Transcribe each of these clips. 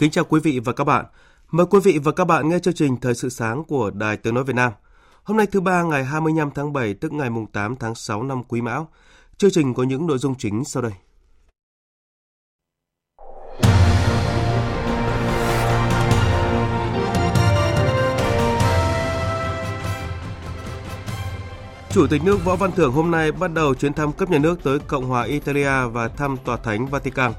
Kính chào quý vị và các bạn. Mời quý vị và các bạn nghe chương trình Thời sự sáng của Đài Tiếng Nói Việt Nam. Hôm nay thứ ba, ngày 25 tháng 7 tức ngày 8 tháng 6 năm Quý Mão. Chương trình có những nội dung chính sau đây. Chủ tịch nước Võ Văn Thưởng hôm nay bắt đầu chuyến thăm cấp nhà nước tới Cộng hòa Italia và thăm Tòa Thánh Vatican.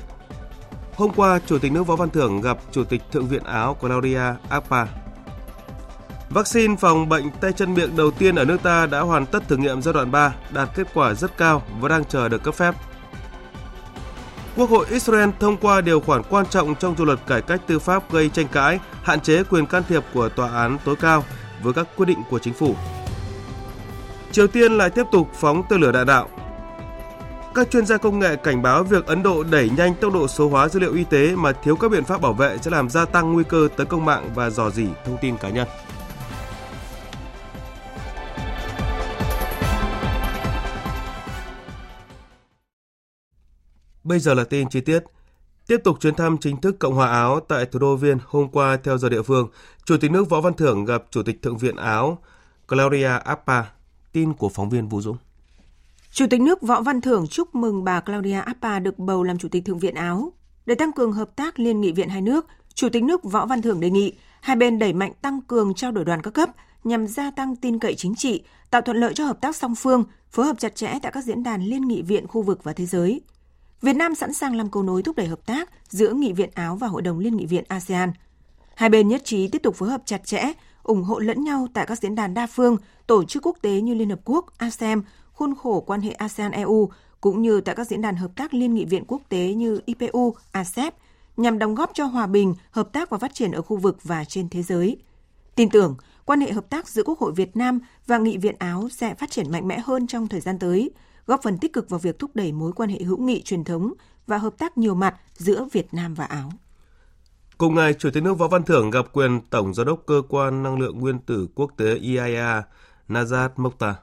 Hôm qua, Chủ tịch nước Võ Văn Thưởng gặp Chủ tịch Thượng viện Áo Claudia Agpa. Vaccine phòng bệnh tay chân miệng đầu tiên ở nước ta đã hoàn tất thử nghiệm giai đoạn 3, đạt kết quả rất cao và đang chờ được cấp phép. Quốc hội Israel thông qua điều khoản quan trọng trong dự luật cải cách tư pháp gây tranh cãi, hạn chế quyền can thiệp của tòa án tối cao với các quyết định của chính phủ. Triều Tiên lại tiếp tục phóng tên lửa đạn đạo, các chuyên gia công nghệ cảnh báo việc Ấn Độ đẩy nhanh tốc độ số hóa dữ liệu y tế mà thiếu các biện pháp bảo vệ sẽ làm gia tăng nguy cơ tấn công mạng và dò dỉ thông tin cá nhân. Bây giờ là tin chi tiết. Tiếp tục chuyến thăm chính thức Cộng hòa Áo tại thủ đô Viên hôm qua theo giờ địa phương, Chủ tịch nước Võ Văn Thưởng gặp Chủ tịch Thượng viện Áo Claudia Appa. Tin của phóng viên Vũ Dũng. Chủ tịch nước Võ Văn Thưởng chúc mừng bà Claudia Appa được bầu làm Chủ tịch Thượng viện Áo. Để tăng cường hợp tác liên nghị viện hai nước, Chủ tịch nước Võ Văn Thưởng đề nghị hai bên đẩy mạnh tăng cường trao đổi đoàn các cấp nhằm gia tăng tin cậy chính trị, tạo thuận lợi cho hợp tác song phương, phối hợp chặt chẽ tại các diễn đàn liên nghị viện khu vực và thế giới. Việt Nam sẵn sàng làm cầu nối thúc đẩy hợp tác giữa Nghị viện Áo và Hội đồng Liên nghị viện ASEAN. Hai bên nhất trí tiếp tục phối hợp chặt chẽ, ủng hộ lẫn nhau tại các diễn đàn đa phương, tổ chức quốc tế như Liên Hợp Quốc, ASEM, khuôn khổ quan hệ ASEAN-EU cũng như tại các diễn đàn hợp tác liên nghị viện quốc tế như IPU, ASEP nhằm đóng góp cho hòa bình, hợp tác và phát triển ở khu vực và trên thế giới. Tin tưởng, quan hệ hợp tác giữa Quốc hội Việt Nam và Nghị viện Áo sẽ phát triển mạnh mẽ hơn trong thời gian tới, góp phần tích cực vào việc thúc đẩy mối quan hệ hữu nghị truyền thống và hợp tác nhiều mặt giữa Việt Nam và Áo. Cùng ngày, Chủ tịch nước Võ Văn Thưởng gặp quyền Tổng Giám đốc Cơ quan Năng lượng Nguyên tử Quốc tế IAEA Najat Mokhtar.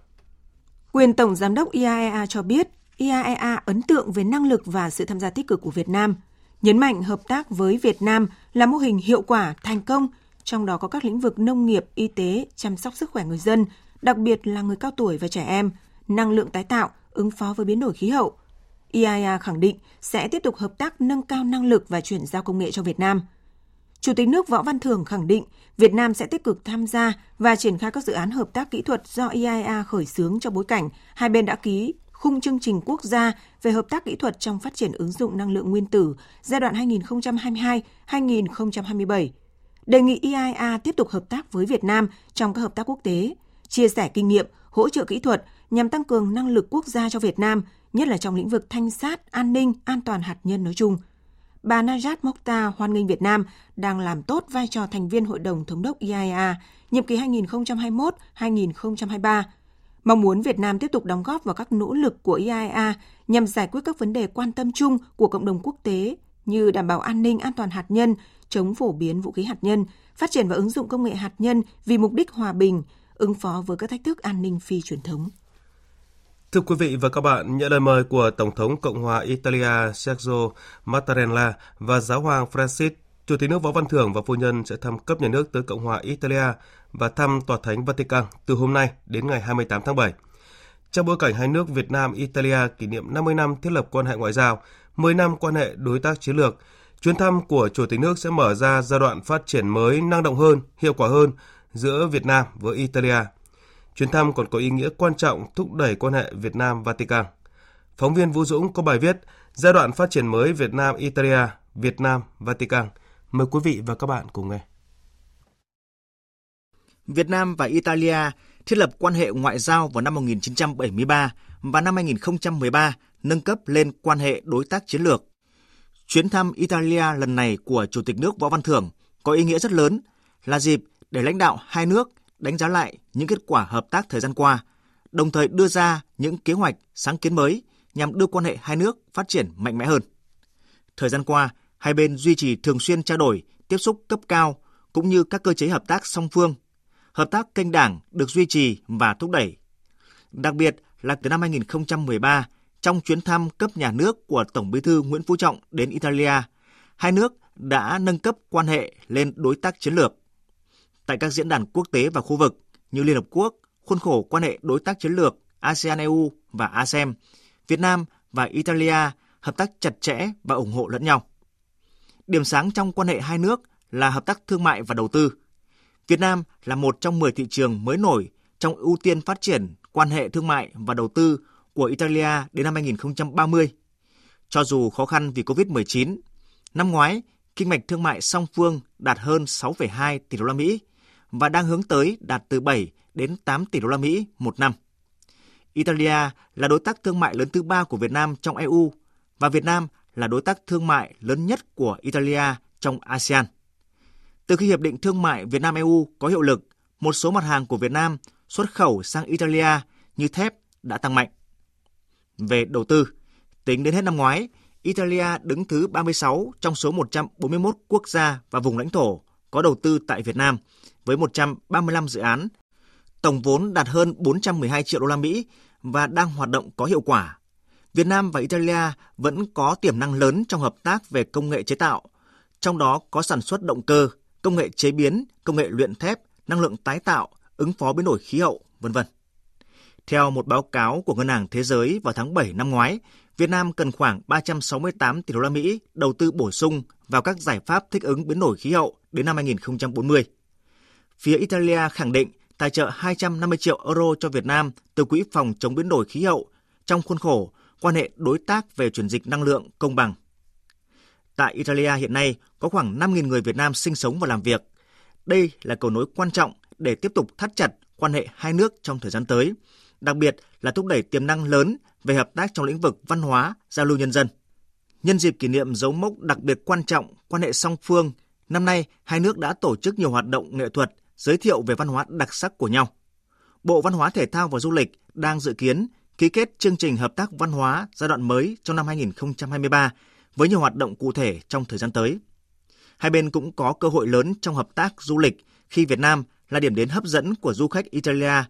Quyền Tổng Giám đốc IAEA cho biết, IAEA ấn tượng về năng lực và sự tham gia tích cực của Việt Nam, nhấn mạnh hợp tác với Việt Nam là mô hình hiệu quả, thành công, trong đó có các lĩnh vực nông nghiệp, y tế, chăm sóc sức khỏe người dân, đặc biệt là người cao tuổi và trẻ em, năng lượng tái tạo, ứng phó với biến đổi khí hậu. IAEA khẳng định sẽ tiếp tục hợp tác nâng cao năng lực và chuyển giao công nghệ cho Việt Nam – Chủ tịch nước Võ Văn Thưởng khẳng định Việt Nam sẽ tích cực tham gia và triển khai các dự án hợp tác kỹ thuật do IAEA khởi xướng trong bối cảnh hai bên đã ký khung chương trình quốc gia về hợp tác kỹ thuật trong phát triển ứng dụng năng lượng nguyên tử giai đoạn 2022-2027. Đề nghị IAEA tiếp tục hợp tác với Việt Nam trong các hợp tác quốc tế, chia sẻ kinh nghiệm, hỗ trợ kỹ thuật nhằm tăng cường năng lực quốc gia cho Việt Nam, nhất là trong lĩnh vực thanh sát, an ninh, an toàn hạt nhân nói chung – bà Najat Mokhtar hoan nghênh Việt Nam đang làm tốt vai trò thành viên Hội đồng Thống đốc IAEA nhiệm kỳ 2021-2023, mong muốn Việt Nam tiếp tục đóng góp vào các nỗ lực của IAEA nhằm giải quyết các vấn đề quan tâm chung của cộng đồng quốc tế như đảm bảo an ninh an toàn hạt nhân, chống phổ biến vũ khí hạt nhân, phát triển và ứng dụng công nghệ hạt nhân vì mục đích hòa bình, ứng phó với các thách thức an ninh phi truyền thống. Thưa quý vị và các bạn, nhận lời mời của Tổng thống Cộng hòa Italia Sergio Mattarella và Giáo hoàng Francis, Chủ tịch nước Võ Văn Thưởng và phu nhân sẽ thăm cấp nhà nước tới Cộng hòa Italia và thăm Tòa Thánh Vatican từ hôm nay đến ngày 28 tháng 7. Trong bối cảnh hai nước Việt Nam Italia kỷ niệm 50 năm thiết lập quan hệ ngoại giao, 10 năm quan hệ đối tác chiến lược, chuyến thăm của Chủ tịch nước sẽ mở ra giai đoạn phát triển mới năng động hơn, hiệu quả hơn giữa Việt Nam với Italia – Chuyến thăm còn có ý nghĩa quan trọng thúc đẩy quan hệ Việt Nam-Vatican. Phóng viên Vũ Dũng có bài viết Giai đoạn phát triển mới Việt Nam Italia, Việt Nam Vatican. Mời quý vị và các bạn cùng nghe. Việt Nam và Italia thiết lập quan hệ ngoại giao vào năm 1973 và năm 2013 nâng cấp lên quan hệ đối tác chiến lược. Chuyến thăm Italia lần này của Chủ tịch nước Võ Văn Thưởng có ý nghĩa rất lớn, là dịp để lãnh đạo hai nước đánh giá lại những kết quả hợp tác thời gian qua, đồng thời đưa ra những kế hoạch sáng kiến mới nhằm đưa quan hệ hai nước phát triển mạnh mẽ hơn. Thời gian qua, hai bên duy trì thường xuyên trao đổi, tiếp xúc cấp cao cũng như các cơ chế hợp tác song phương. Hợp tác kênh đảng được duy trì và thúc đẩy. Đặc biệt là từ năm 2013, trong chuyến thăm cấp nhà nước của Tổng Bí thư Nguyễn Phú Trọng đến Italia, hai nước đã nâng cấp quan hệ lên đối tác chiến lược. Tại các diễn đàn quốc tế và khu vực như Liên Hợp Quốc, khuôn khổ quan hệ đối tác chiến lược ASEAN-EU và ASEM, Việt Nam và Italia hợp tác chặt chẽ và ủng hộ lẫn nhau. Điểm sáng trong quan hệ hai nước là hợp tác thương mại và đầu tư. Việt Nam là một trong 10 thị trường mới nổi trong ưu tiên phát triển quan hệ thương mại và đầu tư của Italia đến năm 2030. Cho dù khó khăn vì Covid-19, năm ngoái kinh mạch thương mại song phương đạt hơn 6,2 tỷ đô la Mỹ và đang hướng tới đạt từ 7 đến 8 tỷ đô la Mỹ một năm. Italia là đối tác thương mại lớn thứ ba của Việt Nam trong EU và Việt Nam là đối tác thương mại lớn nhất của Italia trong ASEAN. Từ khi Hiệp định Thương mại Việt Nam-EU có hiệu lực, một số mặt hàng của Việt Nam xuất khẩu sang Italia như thép đã tăng mạnh. Về đầu tư, tính đến hết năm ngoái, Italia đứng thứ 36 trong số 141 quốc gia và vùng lãnh thổ có đầu tư tại Việt Nam với 135 dự án. Tổng vốn đạt hơn 412 triệu đô la Mỹ và đang hoạt động có hiệu quả. Việt Nam và Italia vẫn có tiềm năng lớn trong hợp tác về công nghệ chế tạo, trong đó có sản xuất động cơ, công nghệ chế biến, công nghệ luyện thép, năng lượng tái tạo, ứng phó biến đổi khí hậu, vân vân. Theo một báo cáo của Ngân hàng Thế giới vào tháng 7 năm ngoái, Việt Nam cần khoảng 368 tỷ đô la Mỹ đầu tư bổ sung vào các giải pháp thích ứng biến đổi khí hậu đến năm 2040. Phía Italia khẳng định tài trợ 250 triệu euro cho Việt Nam từ Quỹ phòng chống biến đổi khí hậu trong khuôn khổ quan hệ đối tác về chuyển dịch năng lượng công bằng. Tại Italia hiện nay có khoảng 5.000 người Việt Nam sinh sống và làm việc. Đây là cầu nối quan trọng để tiếp tục thắt chặt quan hệ hai nước trong thời gian tới, đặc biệt là thúc đẩy tiềm năng lớn về hợp tác trong lĩnh vực văn hóa, giao lưu nhân dân. Nhân dịp kỷ niệm dấu mốc đặc biệt quan trọng quan hệ song phương, năm nay hai nước đã tổ chức nhiều hoạt động nghệ thuật giới thiệu về văn hóa đặc sắc của nhau. Bộ Văn hóa Thể thao và Du lịch đang dự kiến ký kết chương trình hợp tác văn hóa giai đoạn mới trong năm 2023 với nhiều hoạt động cụ thể trong thời gian tới. Hai bên cũng có cơ hội lớn trong hợp tác du lịch khi Việt Nam là điểm đến hấp dẫn của du khách Italia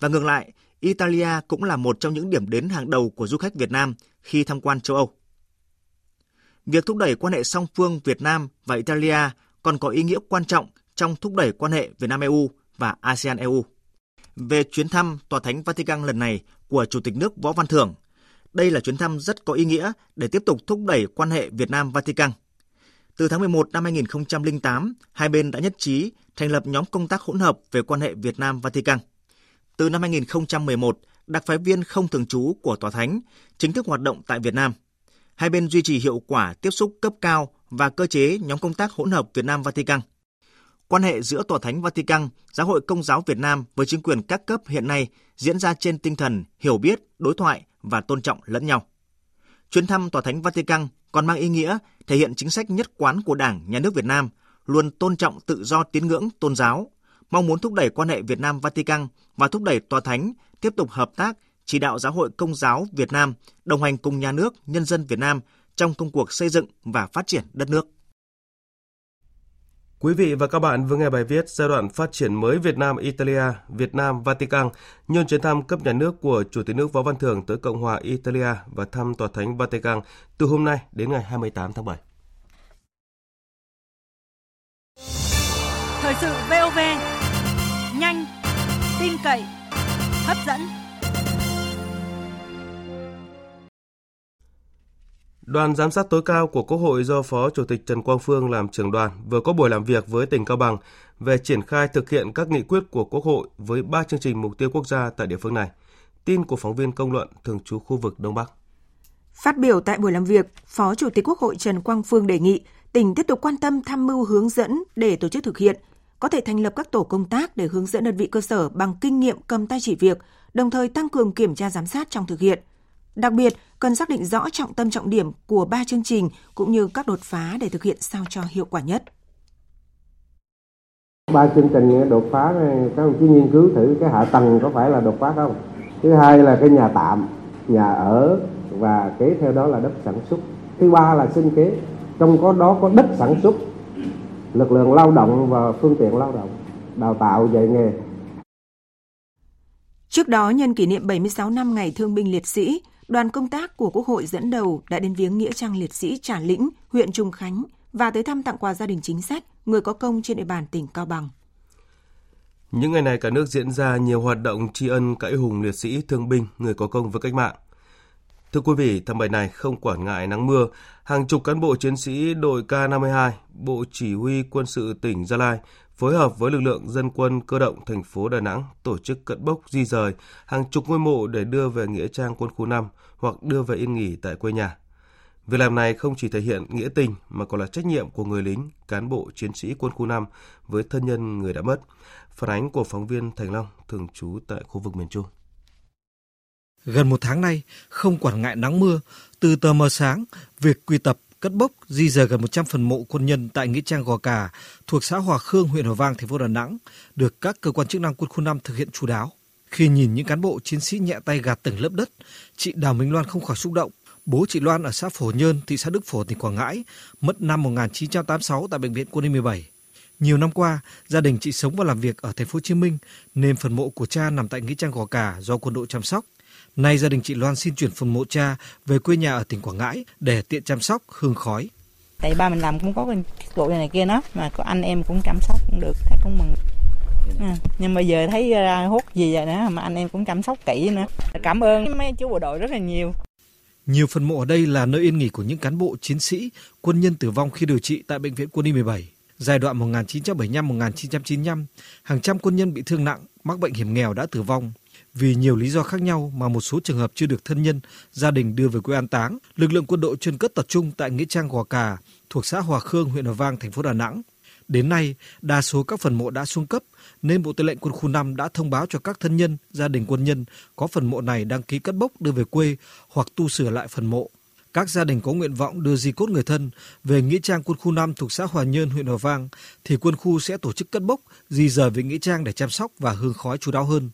và ngược lại, Italia cũng là một trong những điểm đến hàng đầu của du khách Việt Nam khi tham quan châu Âu. Việc thúc đẩy quan hệ song phương Việt Nam và Italia còn có ý nghĩa quan trọng trong thúc đẩy quan hệ Việt Nam EU và ASEAN EU. Về chuyến thăm Tòa Thánh Vatican lần này của Chủ tịch nước Võ Văn Thưởng, đây là chuyến thăm rất có ý nghĩa để tiếp tục thúc đẩy quan hệ Việt Nam Vatican. Từ tháng 11 năm 2008, hai bên đã nhất trí thành lập nhóm công tác hỗn hợp về quan hệ Việt Nam Vatican. Từ năm 2011, đặc phái viên không thường trú của Tòa Thánh chính thức hoạt động tại Việt Nam. Hai bên duy trì hiệu quả tiếp xúc cấp cao và cơ chế nhóm công tác hỗn hợp Việt Nam Vatican. Quan hệ giữa Tòa Thánh Vatican, Giáo hội Công giáo Việt Nam với chính quyền các cấp hiện nay diễn ra trên tinh thần hiểu biết, đối thoại và tôn trọng lẫn nhau. Chuyến thăm Tòa Thánh Vatican còn mang ý nghĩa thể hiện chính sách nhất quán của Đảng, Nhà nước Việt Nam luôn tôn trọng tự do tín ngưỡng tôn giáo, mong muốn thúc đẩy quan hệ Việt Nam Vatican và thúc đẩy Tòa Thánh tiếp tục hợp tác chỉ đạo Giáo hội Công giáo Việt Nam đồng hành cùng nhà nước, nhân dân Việt Nam trong công cuộc xây dựng và phát triển đất nước. Quý vị và các bạn vừa nghe bài viết giai đoạn phát triển mới Việt Nam Italia, Việt Nam Vatican nhân chuyến thăm cấp nhà nước của Chủ tịch nước Võ Văn Thưởng tới Cộng hòa Italia và thăm Tòa Thánh Vatican từ hôm nay đến ngày 28 tháng 7. Thời sự VOV nhanh, tin cậy, hấp dẫn. Đoàn giám sát tối cao của Quốc hội do Phó Chủ tịch Trần Quang Phương làm trưởng đoàn vừa có buổi làm việc với tỉnh Cao Bằng về triển khai thực hiện các nghị quyết của Quốc hội với 3 chương trình mục tiêu quốc gia tại địa phương này. Tin của phóng viên công luận thường trú khu vực Đông Bắc. Phát biểu tại buổi làm việc, Phó Chủ tịch Quốc hội Trần Quang Phương đề nghị tỉnh tiếp tục quan tâm tham mưu hướng dẫn để tổ chức thực hiện, có thể thành lập các tổ công tác để hướng dẫn đơn vị cơ sở bằng kinh nghiệm cầm tay chỉ việc, đồng thời tăng cường kiểm tra giám sát trong thực hiện. Đặc biệt, cần xác định rõ trọng tâm trọng điểm của ba chương trình cũng như các đột phá để thực hiện sao cho hiệu quả nhất. Ba chương trình đột phá các đồng chí nghiên cứu thử cái hạ tầng có phải là đột phá không? Thứ hai là cái nhà tạm, nhà ở và kế theo đó là đất sản xuất. Thứ ba là sinh kế, trong có đó có đất sản xuất, lực lượng lao động và phương tiện lao động, đào tạo dạy nghề. Trước đó, nhân kỷ niệm 76 năm Ngày Thương binh Liệt sĩ, đoàn công tác của Quốc hội dẫn đầu đã đến viếng Nghĩa trang Liệt sĩ Trà Lĩnh, huyện Trung Khánh và tới thăm tặng quà gia đình chính sách, người có công trên địa bàn tỉnh Cao Bằng. Những ngày này cả nước diễn ra nhiều hoạt động tri ân cãi hùng liệt sĩ, thương binh, người có công với cách mạng. Thưa quý vị, tháng 7 này không quản ngại nắng mưa, hàng chục cán bộ chiến sĩ đội K52, Bộ Chỉ huy Quân sự tỉnh Gia Lai phối hợp với lực lượng dân quân cơ động thành phố Đà Nẵng tổ chức cất bốc di rời hàng chục ngôi mộ để đưa về nghĩa trang quân khu 5 hoặc đưa về yên nghỉ tại quê nhà. Việc làm này không chỉ thể hiện nghĩa tình mà còn là trách nhiệm của người lính, cán bộ chiến sĩ quân khu 5 với thân nhân người đã mất. Phản ánh của phóng viên Thành Long thường trú tại khu vực miền Trung. Gần một tháng nay, không quản ngại nắng mưa, từ tờ mờ sáng, việc quy tập, cất bốc, di rời gần 100 phần mộ quân nhân tại nghĩa trang Gò Cà thuộc xã Hòa Khương, huyện Hòa Vang, thành phố Đà Nẵng được các cơ quan chức năng quân khu 5 thực hiện chú đáo. Khi nhìn những cán bộ chiến sĩ nhẹ tay gạt từng lớp đất, chị Đào Minh Loan không khỏi xúc động. Bố chị Loan ở xã Phổ Nhơn, thị xã Đức Phổ, tỉnh Quảng Ngãi, mất năm 1986 tại bệnh viện Quân y 17. Nhiều năm qua, gia đình chị sống và làm việc ở thành phố Hồ Chí Minh nên phần mộ của cha nằm tại nghĩa trang Gò Cà do quân đội chăm sóc. Nay gia đình chị Loan xin chuyển phần mộ cha về quê nhà ở tỉnh Quảng Ngãi để tiện chăm sóc hương khói. Tại ba mình làm cũng có cái vụ này, này kia đó mà có anh em cũng chăm sóc cũng được thấy cũng mừng. À, nhưng bây giờ thấy ra hút gì vậy nữa mà anh em cũng chăm sóc kỹ nữa. Cảm ơn mấy chú bộ đội rất là nhiều. Nhiều phần mộ ở đây là nơi yên nghỉ của những cán bộ chiến sĩ, quân nhân tử vong khi điều trị tại bệnh viện Quân y 17. Giai đoạn 1975-1995, hàng trăm quân nhân bị thương nặng, mắc bệnh hiểm nghèo đã tử vong. Vì nhiều lý do khác nhau mà một số trường hợp chưa được thân nhân, gia đình đưa về quê an táng, lực lượng quân đội chuyên cất tập trung tại nghĩa trang Gò Cà, thuộc xã Hòa Khương, huyện Hòa Vang, thành phố Đà Nẵng. Đến nay, đa số các phần mộ đã xuống cấp, nên Bộ Tư lệnh Quân khu 5 đã thông báo cho các thân nhân, gia đình quân nhân có phần mộ này đăng ký cất bốc đưa về quê hoặc tu sửa lại phần mộ. Các gia đình có nguyện vọng đưa di cốt người thân về nghĩa trang quân khu 5 thuộc xã Hòa Nhơn, huyện Hòa Vang, thì quân khu sẽ tổ chức cất bốc, di rời về nghĩa trang để chăm sóc và hương khói chú đáo hơn.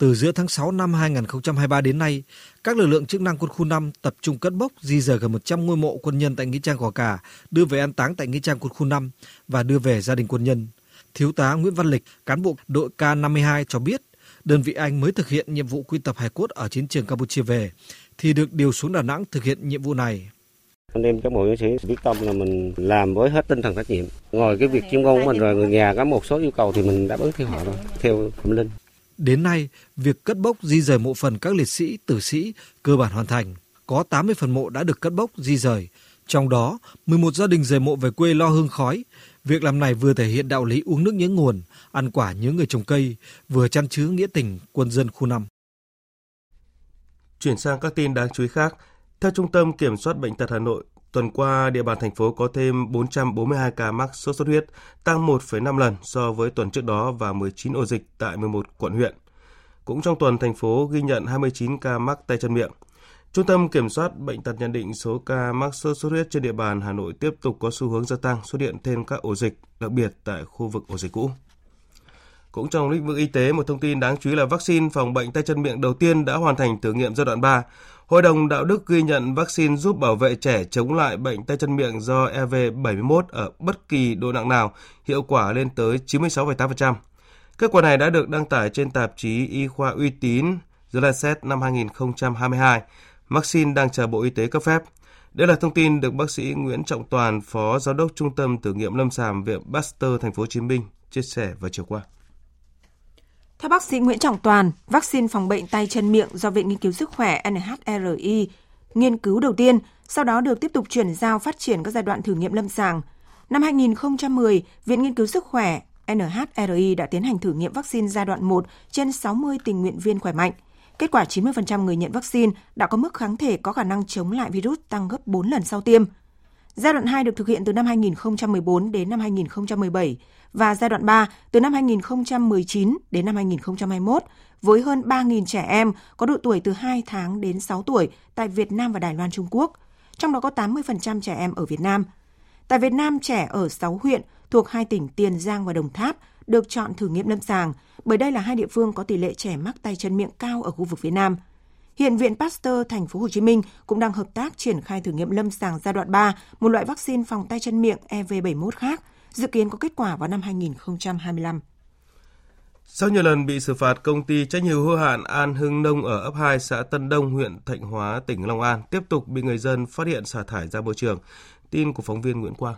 Từ giữa tháng 6 năm 2023 đến nay, các lực lượng chức năng quân khu 5 tập trung cất bốc di rời gần 100 ngôi mộ quân nhân tại nghĩa trang Gò Cà, đưa về an táng tại nghĩa trang quân khu 5 và đưa về gia đình quân nhân. Thiếu tá Nguyễn Văn Lịch, cán bộ đội K52 cho biết, đơn vị anh mới thực hiện nhiệm vụ quy tập hài cốt ở chiến trường Campuchia về, thì được điều xuống Đà Nẵng thực hiện nhiệm vụ này. Anh em cán bộ chiến sĩ biết tâm là mình làm với hết tinh thần trách nhiệm. Ngoài cái việc chuyên môn của mình rồi người nhà có một số yêu cầu thì mình đáp ứng theo họ thôi, theo tâm linh. Đến nay, việc cất bốc di rời mộ phần các liệt sĩ, tử sĩ cơ bản hoàn thành. Có 80 phần mộ đã được cất bốc di rời. Trong đó, 11 gia đình rời mộ về quê lo hương khói. Việc làm này vừa thể hiện đạo lý uống nước nhớ nguồn, ăn quả nhớ người trồng cây, vừa chăn chứa nghĩa tình quân dân khu 5. Chuyển sang các tin đáng chú ý khác, theo Trung tâm Kiểm soát Bệnh tật Hà Nội, tuần qua địa bàn thành phố có thêm 442 ca mắc sốt xuất huyết, tăng 1,5 lần so với tuần trước đó và 19 ổ dịch tại 11 quận huyện. Cũng trong tuần, thành phố ghi nhận 29 ca mắc tay chân miệng. Trung tâm Kiểm soát Bệnh tật nhận định số ca mắc sốt xuất huyết trên địa bàn Hà Nội tiếp tục có xu hướng gia tăng, xuất hiện thêm các ổ dịch, đặc biệt tại khu vực ổ dịch cũ. Cũng trong lĩnh vực y tế, một thông tin đáng chú ý là vaccine phòng bệnh tay chân miệng đầu tiên đã hoàn thành thử nghiệm giai đoạn 3. Hội đồng Đạo đức ghi nhận vaccine giúp bảo vệ trẻ chống lại bệnh tay chân miệng do EV71 ở bất kỳ độ nặng nào, hiệu quả lên tới 96,8%. Kết quả này đã được đăng tải trên tạp chí y khoa uy tín The Lancet năm 2022. Vaccine đang chờ Bộ Y tế cấp phép. Đây là thông tin được bác sĩ Nguyễn Trọng Toàn, Phó Giám đốc Trung tâm Thử nghiệm Lâm sàng Viện Pasteur Thành phố Hồ Chí Minh chia sẻ vào chiều qua. Theo bác sĩ Nguyễn Trọng Toàn, vaccine phòng bệnh tay chân miệng do Viện Nghiên cứu Sức khỏe NHRI nghiên cứu đầu tiên, sau đó được tiếp tục chuyển giao phát triển các giai đoạn thử nghiệm lâm sàng. Năm 2010, Viện Nghiên cứu Sức khỏe NHRI đã tiến hành thử nghiệm vaccine giai đoạn 1 trên 60 tình nguyện viên khỏe mạnh. Kết quả 90% người nhận vaccine đã có mức kháng thể có khả năng chống lại virus tăng gấp 4 lần sau tiêm. Giai đoạn 2 được thực hiện từ năm 2014 đến năm 2017 và giai đoạn 3 từ năm 2019 đến năm 2021 với hơn 3.000 trẻ em có độ tuổi từ 2 tháng đến 6 tuổi tại Việt Nam và Đài Loan Trung Quốc, trong đó có 80% trẻ em ở Việt Nam. Tại Việt Nam, trẻ ở 6 huyện thuộc hai tỉnh Tiền Giang và Đồng Tháp được chọn thử nghiệm lâm sàng bởi đây là hai địa phương có tỷ lệ trẻ mắc tay chân miệng cao ở khu vực phía Nam. Hiện Viện Pasteur Thành phố Hồ Chí Minh cũng đang hợp tác triển khai thử nghiệm lâm sàng giai đoạn 3 một loại vaccine phòng tay chân miệng EV71 khác, dự kiến có kết quả vào năm 2025. Sau nhiều lần bị xử phạt, công ty trách nhiệm hữu hạn An Hưng Nông ở ấp 2 xã Tân Đông, huyện Thạnh Hóa, tỉnh Long An tiếp tục bị người dân phát hiện xả thải ra môi trường. Tin của phóng viên Nguyễn Quang.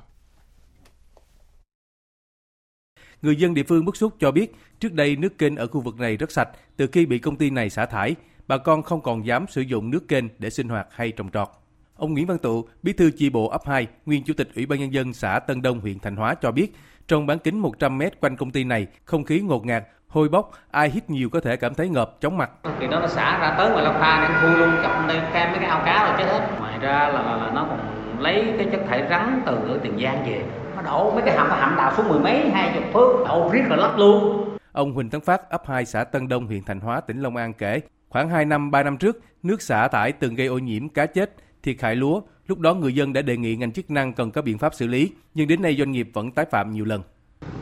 Người dân địa phương bức xúc cho biết, trước đây nước kênh ở khu vực này rất sạch, từ khi bị công ty này xả thải, bà con không còn dám sử dụng nước kênh để sinh hoạt hay trồng trọt. Ông Nguyễn Văn Tụ, bí thư chi bộ ấp 2, nguyên chủ tịch Ủy ban nhân dân xã Tân Đông huyện Thành Hóa cho biết, trong bán kính 100 mét quanh công ty này, không khí ngột ngạt, hôi bốc, ai hít nhiều có thể cảm thấy ngợp, chóng mặt. Thì nó xả ra tới ngoài Long Pha nên thui luôn, chọc đây kem mấy cái ao cá rồi chết hết. Ngoài ra là, là, là nó còn lấy cái chất thải rắn từ ở Tiền Giang về. Nó đổ mấy cái hầm hầm đào xuống mười mấy, hai chục thước, đổ riết rồi lấp luôn. Ông Huỳnh Tấn Phát, ấp 2 xã Tân Đông, huyện Thành Hóa, tỉnh Long An kể, khoảng 2 năm, 3 năm trước, nước xả thải từng gây ô nhiễm cá chết, thiệt hại lúa. Lúc đó người dân đã đề nghị ngành chức năng cần có biện pháp xử lý, nhưng đến nay doanh nghiệp vẫn tái phạm nhiều lần.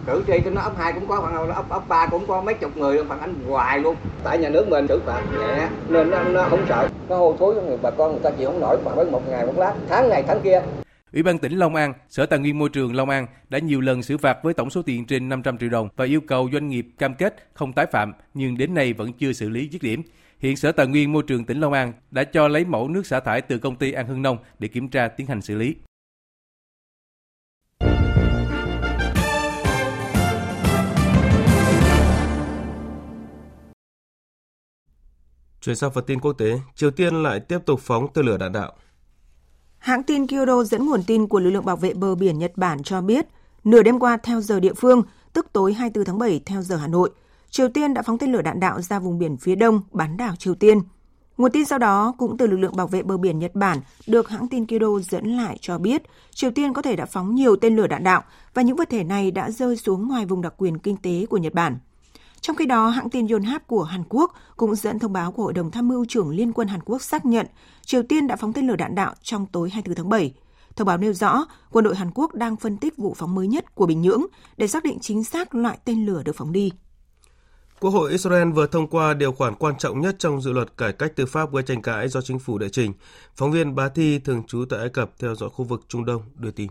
Cử tri trên nó ấp 2 cũng có, khoảng ấp, ấp 3 cũng có mấy chục người phản ánh hoài luôn. Tại nhà nước mình xử phạt nhẹ nên nó, nó không sợ. Nó hôi thối người bà con người ta chịu không nổi phạt với một ngày một lát, tháng này tháng kia. Ủy ban tỉnh Long An, Sở Tài nguyên Môi trường Long An đã nhiều lần xử phạt với tổng số tiền trên 500 triệu đồng và yêu cầu doanh nghiệp cam kết không tái phạm, nhưng đến nay vẫn chưa xử lý dứt điểm. Hiện Sở Tài nguyên Môi trường tỉnh Long An đã cho lấy mẫu nước xả thải từ công ty An Hưng Nông để kiểm tra tiến hành xử lý. Chuyển sang phần tin quốc tế, Triều Tiên lại tiếp tục phóng tên lửa đạn đạo. Hãng tin Kyodo dẫn nguồn tin của lực lượng bảo vệ bờ biển Nhật Bản cho biết, nửa đêm qua theo giờ địa phương, tức tối 24 tháng 7 theo giờ Hà Nội, Triều Tiên đã phóng tên lửa đạn đạo ra vùng biển phía đông bán đảo Triều Tiên. Nguồn tin sau đó cũng từ lực lượng bảo vệ bờ biển Nhật Bản được hãng tin Kyodo dẫn lại cho biết Triều Tiên có thể đã phóng nhiều tên lửa đạn đạo và những vật thể này đã rơi xuống ngoài vùng đặc quyền kinh tế của Nhật Bản. Trong khi đó, hãng tin Yonhap của Hàn Quốc cũng dẫn thông báo của Hội đồng Tham mưu trưởng Liên quân Hàn Quốc xác nhận Triều Tiên đã phóng tên lửa đạn đạo trong tối 24 tháng 7. Thông báo nêu rõ, quân đội Hàn Quốc đang phân tích vụ phóng mới nhất của Bình Nhưỡng để xác định chính xác loại tên lửa được phóng đi. Quốc hội Israel vừa thông qua điều khoản quan trọng nhất trong dự luật cải cách tư pháp gây tranh cãi do chính phủ đệ trình. Phóng viên Bá Thi thường trú tại Ai Cập theo dõi khu vực Trung Đông đưa tin.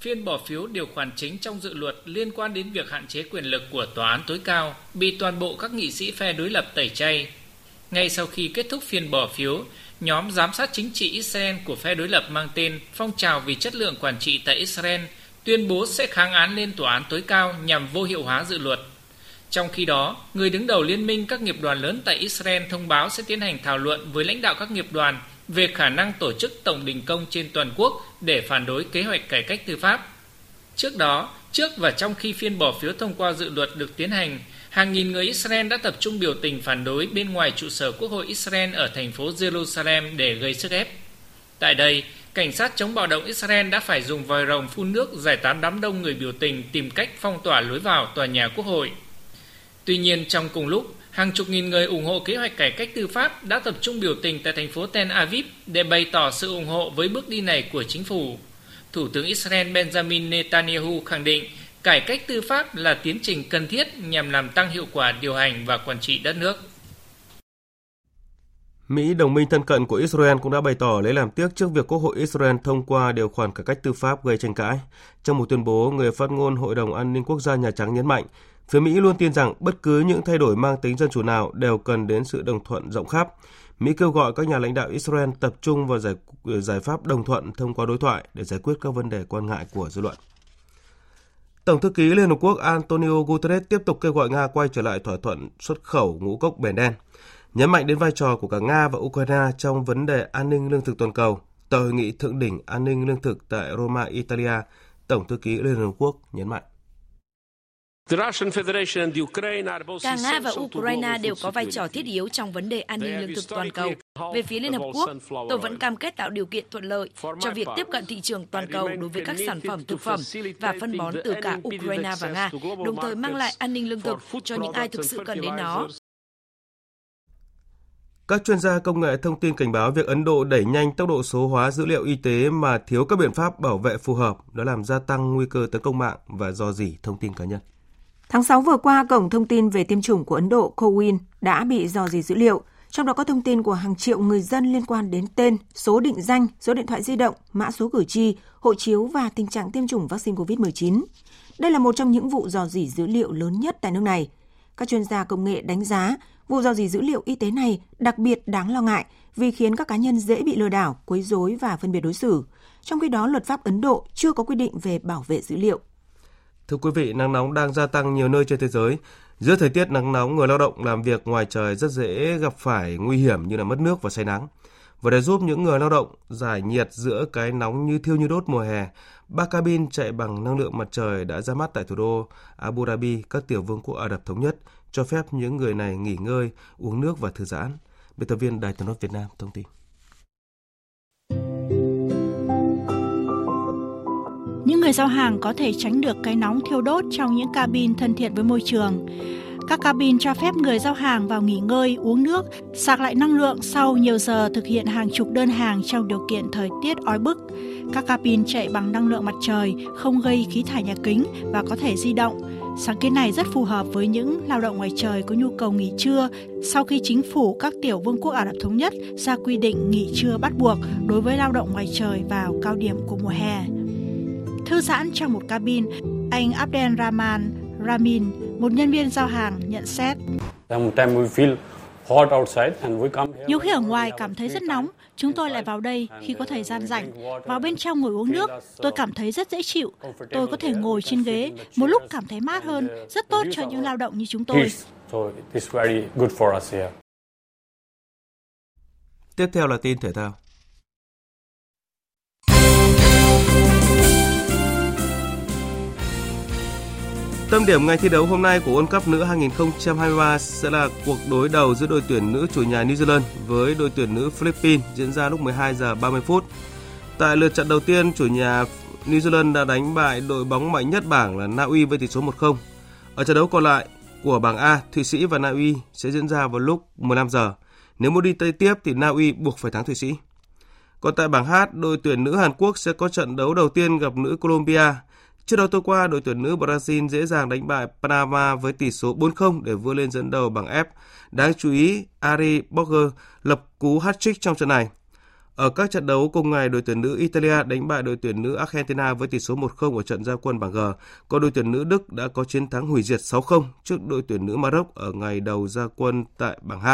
Phiên bỏ phiếu điều khoản chính trong dự luật liên quan đến việc hạn chế quyền lực của tòa án tối cao bị toàn bộ các nghị sĩ phe đối lập tẩy chay. Ngay sau khi kết thúc phiên bỏ phiếu, nhóm giám sát chính trị Israel của phe đối lập mang tên Phong trào vì chất lượng quản trị tại Israel tuyên bố sẽ kháng án lên tòa án tối cao nhằm vô hiệu hóa dự luật. Trong khi đó, người đứng đầu liên minh các nghiệp đoàn lớn tại Israel thông báo sẽ tiến hành thảo luận với lãnh đạo các nghiệp đoàn về khả năng tổ chức tổng đình công trên toàn quốc để phản đối kế hoạch cải cách tư pháp. Trước đó, trước và trong khi phiên bỏ phiếu thông qua dự luật được tiến hành, hàng nghìn người Israel đã tập trung biểu tình phản đối bên ngoài trụ sở Quốc hội Israel ở thành phố Jerusalem để gây sức ép. Tại đây, cảnh sát chống bạo động Israel đã phải dùng vòi rồng phun nước giải tán đám đông người biểu tình tìm cách phong tỏa lối vào tòa nhà Quốc hội. Tuy nhiên, trong cùng lúc, hàng chục nghìn người ủng hộ kế hoạch cải cách tư pháp đã tập trung biểu tình tại thành phố Tel Aviv để bày tỏ sự ủng hộ với bước đi này của chính phủ. Thủ tướng Israel Benjamin Netanyahu khẳng định cải cách tư pháp là tiến trình cần thiết nhằm làm tăng hiệu quả điều hành và quản trị đất nước. Mỹ, đồng minh thân cận của Israel cũng đã bày tỏ lấy làm tiếc trước việc Quốc hội Israel thông qua điều khoản cải cách tư pháp gây tranh cãi. Trong một tuyên bố, người phát ngôn Hội đồng An ninh Quốc gia Nhà Trắng nhấn mạnh, phía Mỹ luôn tin rằng bất cứ những thay đổi mang tính dân chủ nào đều cần đến sự đồng thuận rộng khắp. Mỹ kêu gọi các nhà lãnh đạo Israel tập trung vào giải, giải pháp đồng thuận thông qua đối thoại để giải quyết các vấn đề quan ngại của dư luận. Tổng thư ký Liên Hợp Quốc Antonio Guterres tiếp tục kêu gọi Nga quay trở lại thỏa thuận xuất khẩu ngũ cốc bền đen, nhấn mạnh đến vai trò của cả Nga và Ukraine trong vấn đề an ninh lương thực toàn cầu. Tại hội nghị thượng đỉnh an ninh lương thực tại Roma, Italia, Tổng thư ký Liên Hợp Quốc nhấn mạnh. Cả Nga và Ukraine đều có vai trò thiết yếu trong vấn đề an ninh lương thực toàn cầu. Về phía Liên Hợp Quốc, tôi vẫn cam kết tạo điều kiện thuận lợi cho việc tiếp cận thị trường toàn cầu đối với các sản phẩm thực phẩm và phân bón từ cả Ukraine và Nga, đồng thời mang lại an ninh lương thực cho những ai thực sự cần đến nó. Các chuyên gia công nghệ thông tin cảnh báo việc Ấn Độ đẩy nhanh tốc độ số hóa dữ liệu y tế mà thiếu các biện pháp bảo vệ phù hợp đã làm gia tăng nguy cơ tấn công mạng và do dỉ thông tin cá nhân. Tháng 6 vừa qua, cổng thông tin về tiêm chủng của Ấn Độ Cowin đã bị dò dỉ dữ liệu, trong đó có thông tin của hàng triệu người dân liên quan đến tên, số định danh, số điện thoại di động, mã số cử tri, hộ chiếu và tình trạng tiêm chủng vaccine COVID-19. Đây là một trong những vụ dò dỉ dữ liệu lớn nhất tại nước này. Các chuyên gia công nghệ đánh giá vụ dò dỉ dữ liệu y tế này đặc biệt đáng lo ngại vì khiến các cá nhân dễ bị lừa đảo, quấy rối và phân biệt đối xử. Trong khi đó, luật pháp Ấn Độ chưa có quy định về bảo vệ dữ liệu. Thưa quý vị, nắng nóng đang gia tăng nhiều nơi trên thế giới. Giữa thời tiết nắng nóng, người lao động làm việc ngoài trời rất dễ gặp phải nguy hiểm như là mất nước và say nắng. Và để giúp những người lao động giải nhiệt giữa cái nóng như thiêu như đốt mùa hè, ba cabin chạy bằng năng lượng mặt trời đã ra mắt tại thủ đô Abu Dhabi, các tiểu vương quốc Ả Rập Thống Nhất, cho phép những người này nghỉ ngơi, uống nước và thư giãn. Biên tập viên Đài tiếng nói Việt Nam thông tin. Những người giao hàng có thể tránh được cái nóng thiêu đốt trong những cabin thân thiện với môi trường. Các cabin cho phép người giao hàng vào nghỉ ngơi, uống nước, sạc lại năng lượng sau nhiều giờ thực hiện hàng chục đơn hàng trong điều kiện thời tiết oi bức. Các cabin chạy bằng năng lượng mặt trời, không gây khí thải nhà kính và có thể di động. Sáng kiến này rất phù hợp với những lao động ngoài trời có nhu cầu nghỉ trưa sau khi chính phủ các tiểu vương quốc Ả Rập Thống Nhất ra quy định nghỉ trưa bắt buộc đối với lao động ngoài trời vào cao điểm của mùa hè. Thư giãn trong một cabin, anh Abdel Rahman Ramin, một nhân viên giao hàng, nhận xét. Nhiều khi ở ngoài cảm thấy rất nóng, chúng tôi lại vào đây khi có thời gian rảnh, vào bên trong ngồi uống nước. Tôi cảm thấy rất dễ chịu. Tôi có thể ngồi trên ghế, một lúc cảm thấy mát hơn, rất tốt cho những lao động như chúng tôi. Tiếp theo là tin thể thao. Tâm điểm ngày thi đấu hôm nay của World Cup nữ 2023 sẽ là cuộc đối đầu giữa đội tuyển nữ chủ nhà New Zealand với đội tuyển nữ Philippines diễn ra lúc 12 giờ 30 phút. Tại lượt trận đầu tiên, chủ nhà New Zealand đã đánh bại đội bóng mạnh nhất bảng là Na Uy với tỷ số 1-0. Ở trận đấu còn lại của bảng A, Thụy Sĩ và Na Uy sẽ diễn ra vào lúc 15 giờ. Nếu muốn đi tây tiếp thì Na Uy buộc phải thắng Thụy Sĩ. Còn tại bảng H, đội tuyển nữ Hàn Quốc sẽ có trận đấu đầu tiên gặp nữ Colombia Trước đó tối qua, đội tuyển nữ Brazil dễ dàng đánh bại Panama với tỷ số 4-0 để vươn lên dẫn đầu bảng F. Đáng chú ý, Ari Borger lập cú hat-trick trong trận này. Ở các trận đấu cùng ngày, đội tuyển nữ Italia đánh bại đội tuyển nữ Argentina với tỷ số 1-0 ở trận gia quân bảng G. Còn đội tuyển nữ Đức đã có chiến thắng hủy diệt 6-0 trước đội tuyển nữ Maroc ở ngày đầu gia quân tại bảng H.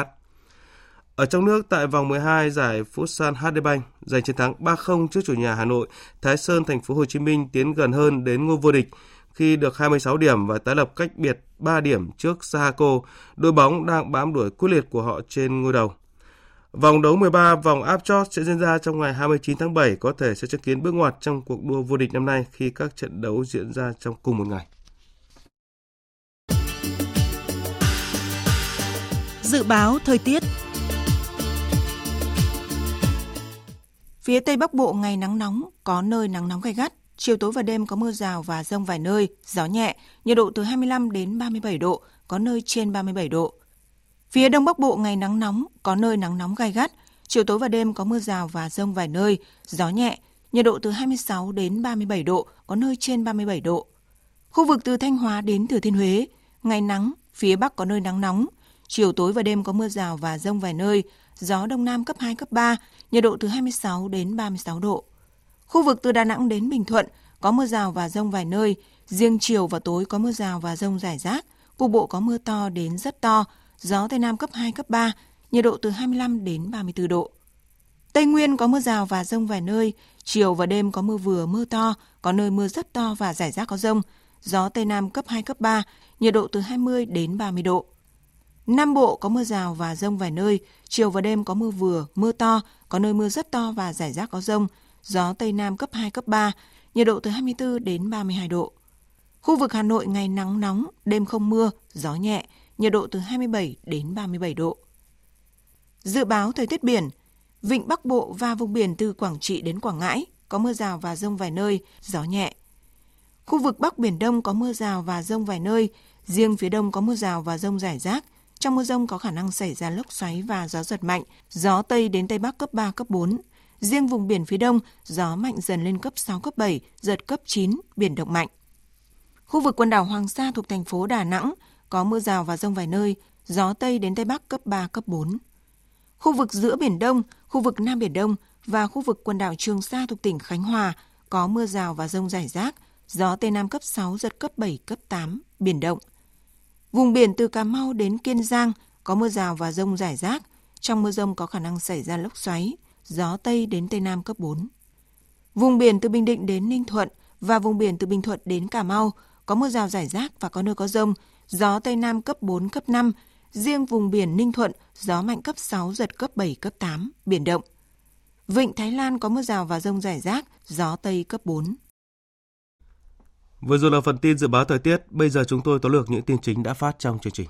Ở trong nước tại vòng 12 giải Futsal HD Bank giành chiến thắng 3-0 trước chủ nhà Hà Nội, Thái Sơn thành phố Hồ Chí Minh tiến gần hơn đến ngôi vô địch khi được 26 điểm và tái lập cách biệt 3 điểm trước Sahako, đội bóng đang bám đuổi quyết liệt của họ trên ngôi đầu. Vòng đấu 13 vòng áp chót sẽ diễn ra trong ngày 29 tháng 7 có thể sẽ chứng kiến bước ngoặt trong cuộc đua vô địch năm nay khi các trận đấu diễn ra trong cùng một ngày. Dự báo thời tiết Phía Tây Bắc Bộ ngày nắng nóng, có nơi nắng nóng gay gắt, chiều tối và đêm có mưa rào và rông vài nơi, gió nhẹ, nhiệt độ từ 25 đến 37 độ, có nơi trên 37 độ. Phía Đông Bắc Bộ ngày nắng nóng, có nơi nắng nóng gai gắt, chiều tối và đêm có mưa rào và rông vài nơi, gió nhẹ, nhiệt độ từ 26 đến 37 độ, có nơi trên 37 độ. Khu vực từ Thanh Hóa đến Thừa Thiên Huế, ngày nắng, phía Bắc có nơi nắng nóng, chiều tối và đêm có mưa rào và rông vài nơi, gió Đông Nam cấp 2, cấp 3, nhiệt độ từ 26 đến 36 độ. Khu vực từ Đà Nẵng đến Bình Thuận có mưa rào và rông vài nơi, riêng chiều và tối có mưa rào và rông rải rác, cục bộ có mưa to đến rất to, gió Tây Nam cấp 2, cấp 3, nhiệt độ từ 25 đến 34 độ. Tây Nguyên có mưa rào và rông vài nơi, chiều và đêm có mưa vừa mưa to, có nơi mưa rất to và rải rác có rông, gió Tây Nam cấp 2, cấp 3, nhiệt độ từ 20 đến 30 độ. Nam Bộ có mưa rào và rông vài nơi, chiều và đêm có mưa vừa, mưa to, có nơi mưa rất to và rải rác có rông, gió Tây Nam cấp 2, cấp 3, nhiệt độ từ 24 đến 32 độ. Khu vực Hà Nội ngày nắng nóng, đêm không mưa, gió nhẹ, nhiệt độ từ 27 đến 37 độ. Dự báo thời tiết biển, Vịnh Bắc Bộ và vùng biển từ Quảng Trị đến Quảng Ngãi có mưa rào và rông vài nơi, gió nhẹ. Khu vực Bắc Biển Đông có mưa rào và rông vài nơi, riêng phía Đông có mưa rào và rông rải rác. Trong mưa rông có khả năng xảy ra lốc xoáy và gió giật mạnh, gió Tây đến Tây Bắc cấp 3, cấp 4. Riêng vùng biển phía Đông, gió mạnh dần lên cấp 6, cấp 7, giật cấp 9, biển động mạnh. Khu vực quần đảo Hoàng Sa thuộc thành phố Đà Nẵng có mưa rào và rông vài nơi, gió Tây đến Tây Bắc cấp 3, cấp 4. Khu vực giữa Biển Đông, khu vực Nam Biển Đông và khu vực quần đảo Trường Sa thuộc tỉnh Khánh Hòa có mưa rào và rông rải rác, gió Tây Nam cấp 6, giật cấp 7, cấp 8, biển động. Vùng biển từ Cà Mau đến Kiên Giang có mưa rào và rông rải rác, trong mưa rông có khả năng xảy ra lốc xoáy, gió Tây đến Tây Nam cấp 4. Vùng biển từ Bình Định đến Ninh Thuận và vùng biển từ Bình Thuận đến Cà Mau có mưa rào rải rác và có nơi có rông, gió Tây Nam cấp 4, cấp 5, riêng vùng biển Ninh Thuận gió mạnh cấp 6, giật cấp 7, cấp 8, biển động. Vịnh Thái Lan có mưa rào và rông rải rác, gió Tây cấp 4. Vừa rồi là phần tin dự báo thời tiết, bây giờ chúng tôi tóm lược những tin chính đã phát trong chương trình.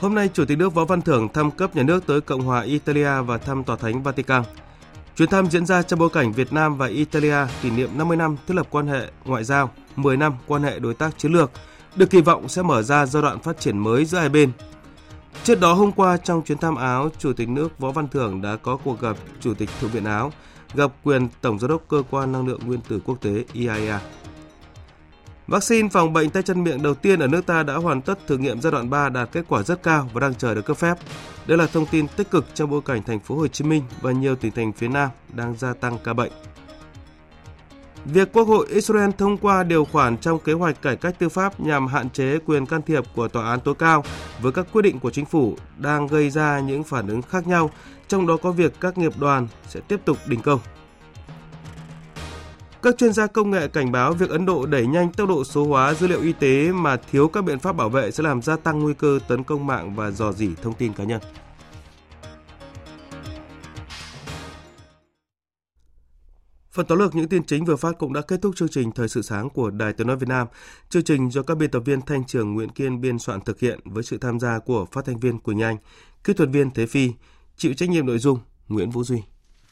Hôm nay, Chủ tịch nước Võ Văn Thưởng thăm cấp nhà nước tới Cộng hòa Italia và thăm Tòa Thánh Vatican. Chuyến thăm diễn ra trong bối cảnh Việt Nam và Italia kỷ niệm 50 năm thiết lập quan hệ ngoại giao, 10 năm quan hệ đối tác chiến lược, được kỳ vọng sẽ mở ra giai đoạn phát triển mới giữa hai bên. Trước đó hôm qua trong chuyến thăm Áo, Chủ tịch nước Võ Văn Thưởng đã có cuộc gặp Chủ tịch Thượng viện Áo, gặp quyền Tổng giám đốc Cơ quan Năng lượng Nguyên tử Quốc tế IAEA. Vaccine phòng bệnh tay chân miệng đầu tiên ở nước ta đã hoàn tất thử nghiệm giai đoạn 3 đạt kết quả rất cao và đang chờ được cấp phép. Đây là thông tin tích cực trong bối cảnh thành phố Hồ Chí Minh và nhiều tỉnh thành phía Nam đang gia tăng ca bệnh. Việc Quốc hội Israel thông qua điều khoản trong kế hoạch cải cách tư pháp nhằm hạn chế quyền can thiệp của tòa án tối cao với các quyết định của chính phủ đang gây ra những phản ứng khác nhau, trong đó có việc các nghiệp đoàn sẽ tiếp tục đình công. Các chuyên gia công nghệ cảnh báo việc Ấn Độ đẩy nhanh tốc độ số hóa dữ liệu y tế mà thiếu các biện pháp bảo vệ sẽ làm gia tăng nguy cơ tấn công mạng và dò dỉ thông tin cá nhân. Phần tóm lược những tin chính vừa phát cũng đã kết thúc chương trình Thời sự sáng của Đài Tiếng nói Việt Nam. Chương trình do các biên tập viên Thanh Trường Nguyễn Kiên biên soạn thực hiện với sự tham gia của phát thanh viên Quỳnh Anh, kỹ thuật viên Thế Phi, chịu trách nhiệm nội dung Nguyễn Vũ Duy.